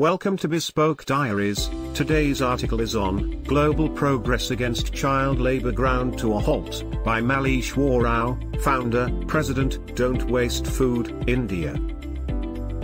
Welcome to Bespoke Diaries. Today's article is on Global Progress Against Child Labor Ground to a Halt by Malleshwar Rao, founder, president, Don't Waste Food, India.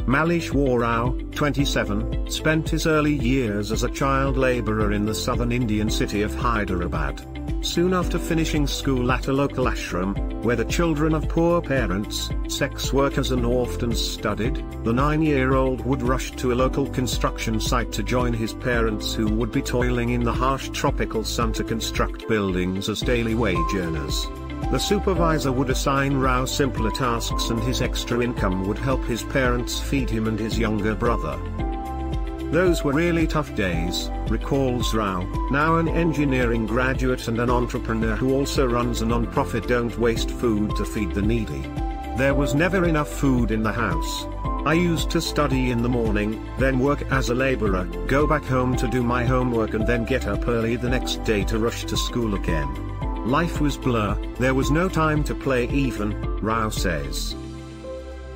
Malleshwar Rao, 27, spent his early years as a child laborer in the southern Indian city of Hyderabad. Soon after finishing school at a local ashram, where the children of poor parents, sex workers and orphans studied, the nine-year-old would rush to a local construction site to join his parents who would be toiling in the harsh tropical sun to construct buildings as daily wage earners. The supervisor would assign Rao simpler tasks and his extra income would help his parents feed him and his younger brother. Those were really tough days, recalls Rao, now an engineering graduate and an entrepreneur who also runs a non-profit Don't Waste Food to Feed the Needy. There was never enough food in the house. I used to study in the morning, then work as a laborer, go back home to do my homework and then get up early the next day to rush to school again. Life was blur, there was no time to play even, Rao says.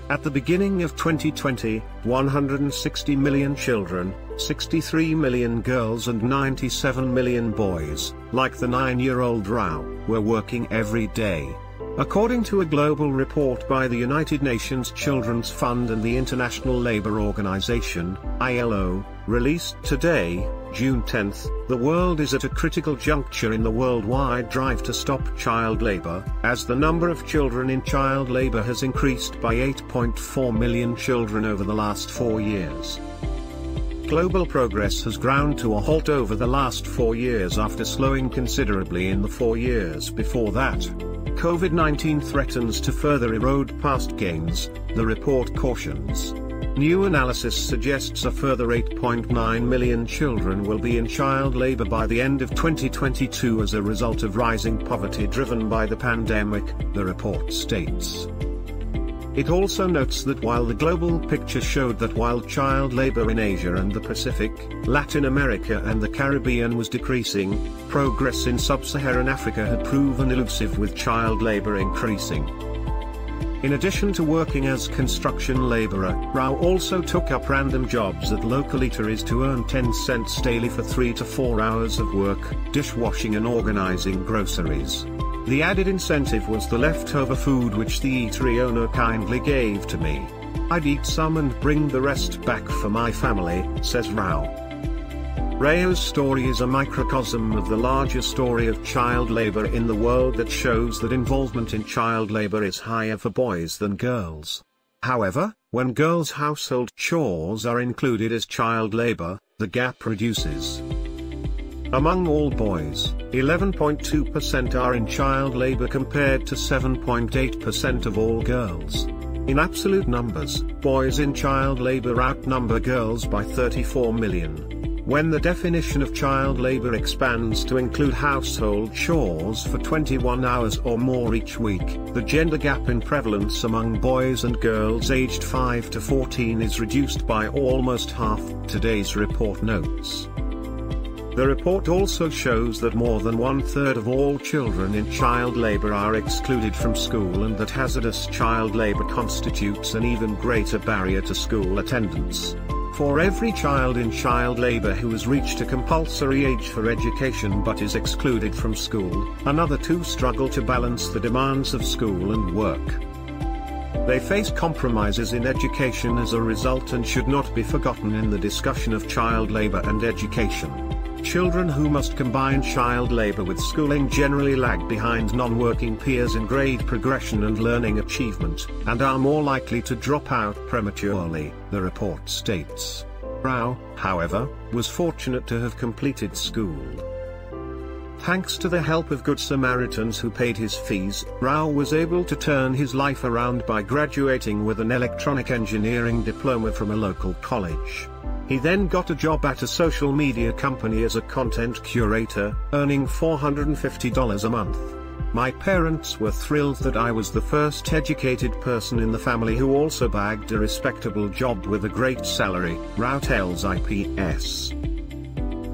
At the beginning of 2020, 160 million children, 63 million girls and 97 million boys, like the 9-year-old Rao, were working every day. According to a global report by the United Nations Children's Fund and the International Labour Organization, ILO, released today, June 10, the world is at a critical juncture in the worldwide drive to stop child labor, as the number of children in child labor has increased by 8.4 million children over the last four years. Global progress has ground to a halt over the last four years after slowing considerably in the four years before that. COVID-19 threatens to further erode past gains, the report cautions. New analysis suggests a further 8.9 million children will be in child labor by the end of 2022 as a result of rising poverty driven by the pandemic, the report states. It also notes that while the global picture showed that while child labor in Asia and the Pacific, Latin America and the Caribbean was decreasing, progress in sub-Saharan Africa had proven elusive with child labor increasing. In addition to working as construction laborer, Rao also took up random jobs at local eateries to earn 10 cents daily for 3 to 4 hours of work, dishwashing and organizing groceries. The added incentive was the leftover food which the eatery owner kindly gave to me. I'd eat some and bring the rest back for my family, says Rao. Rao's story is a microcosm of the larger story of child labor in the world that shows that involvement in child labor is higher for boys than girls. However, when girls' household chores are included as child labor, the gap reduces. Among all boys, 11.2% are in child labor compared to 7.8% of all girls. In absolute numbers, boys in child labor outnumber girls by 34 million. When the definition of child labor expands to include household chores for 21 hours or more each week, the gender gap in prevalence among boys and girls aged 5 to 14 is reduced by almost half, today's report notes. The report also shows that more than one-third of all children in child labor are excluded from school and that hazardous child labor constitutes an even greater barrier to school attendance. For every child in child labor who has reached a compulsory age for education but is excluded from school, another two struggle to balance the demands of school and work. They face compromises in education as a result and should not be forgotten in the discussion of child labor and education. Children who must combine child labor with schooling generally lag behind non-working peers in grade progression and learning achievement, and are more likely to drop out prematurely, the report states. Rao, however, was fortunate to have completed school. Thanks to the help of Good Samaritans who paid his fees, Rao was able to turn his life around by graduating with an electronic engineering diploma from a local college. He then got a job at a social media company as a content curator, earning $450 a month. My parents were thrilled that I was the first educated person in the family who also bagged a respectable job with a great salary, Rao tells IPS.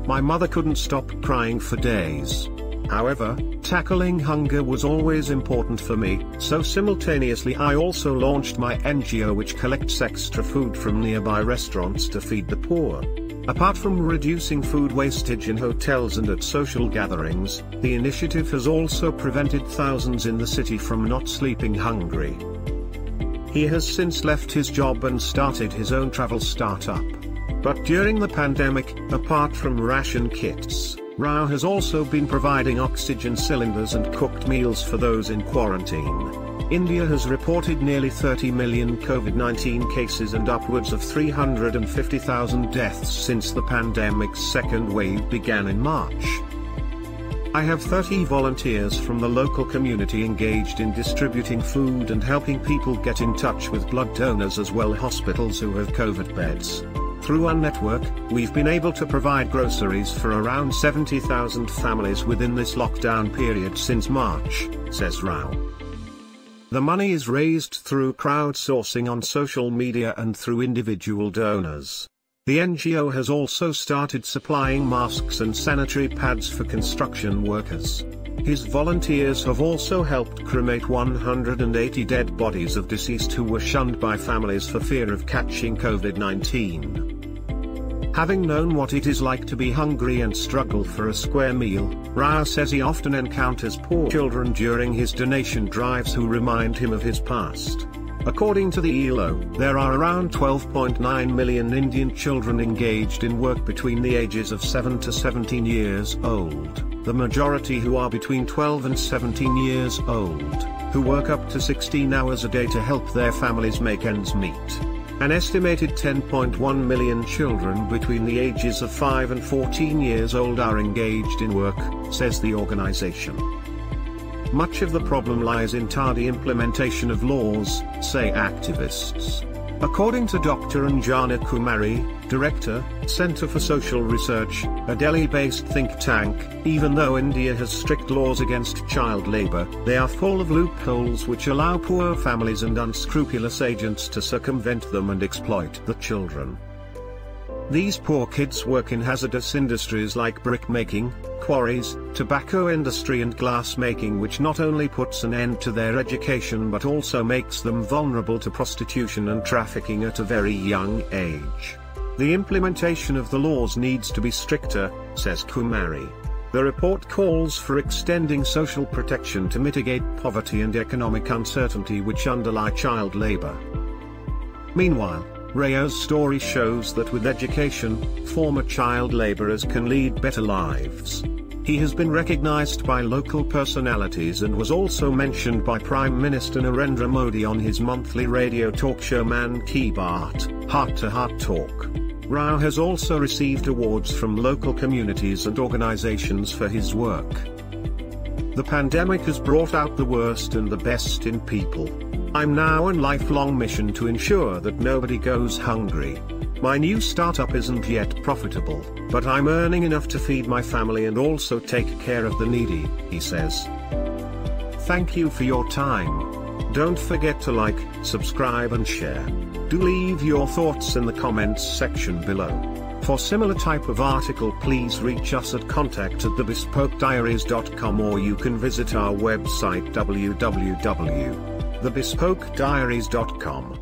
My mother couldn't stop crying for days. However, tackling hunger was always important for me, so simultaneously I also launched my NGO which collects extra food from nearby restaurants to feed the poor. Apart from reducing food wastage in hotels and at social gatherings, the initiative has also prevented thousands in the city from not sleeping hungry. He has since left his job and started his own travel startup. But during the pandemic, apart from ration kits, Rao has also been providing oxygen cylinders and cooked meals for those in quarantine. India has reported nearly 30 million COVID-19 cases and upwards of 350,000 deaths since the pandemic's second wave began in March. I have 30 volunteers from the local community engaged in distributing food and helping people get in touch with blood donors as well hospitals who have COVID beds. Through our network, we've been able to provide groceries for around 70,000 families within this lockdown period since March, says Rao. The money is raised through crowdsourcing on social media and through individual donors. The NGO has also started supplying masks and sanitary pads for construction workers. His volunteers have also helped cremate 180 dead bodies of deceased who were shunned by families for fear of catching COVID-19. Having known what it is like to be hungry and struggle for a square meal, Rao says he often encounters poor children during his donation drives who remind him of his past. According to the ILO, there are around 12.9 million Indian children engaged in work between the ages of 7 to 17 years old, the majority who are between 12 and 17 years old, who work up to 16 hours a day to help their families make ends meet. An estimated 10.1 million children between the ages of 5 and 14 years old are engaged in work, says the organization. Much of the problem lies in tardy implementation of laws, say activists. According to Dr. Ranjana Kumari, Director, Center for Social Research, a Delhi-based think tank, even though India has strict laws against child labor, they are full of loopholes which allow poor families and unscrupulous agents to circumvent them and exploit the children. These poor kids work in hazardous industries like brick making, quarries, tobacco industry and glass making which not only puts an end to their education but also makes them vulnerable to prostitution and trafficking at a very young age. The implementation of the laws needs to be stricter, says Kumari. The report calls for extending social protection to mitigate poverty and economic uncertainty which underlie child labor. Meanwhile, Rao's story shows that with education, former child laborers can lead better lives. He has been recognized by local personalities and was also mentioned by Prime Minister Narendra Modi on his monthly radio talk show Man Ki Baat, Heart to Heart Talk. Rao has also received awards from local communities and organizations for his work. The pandemic has brought out the worst and the best in people. I'm now on lifelong mission to ensure that nobody goes hungry. My new startup isn't yet profitable, but I'm earning enough to feed my family and also take care of the needy, he says. Thank you for your time. Don't forget to like, subscribe and share. Do leave your thoughts in the comments section below. For similar type of article please reach us at contact at thebespokediaries.com or you can visit our website www thebespokediaries.com.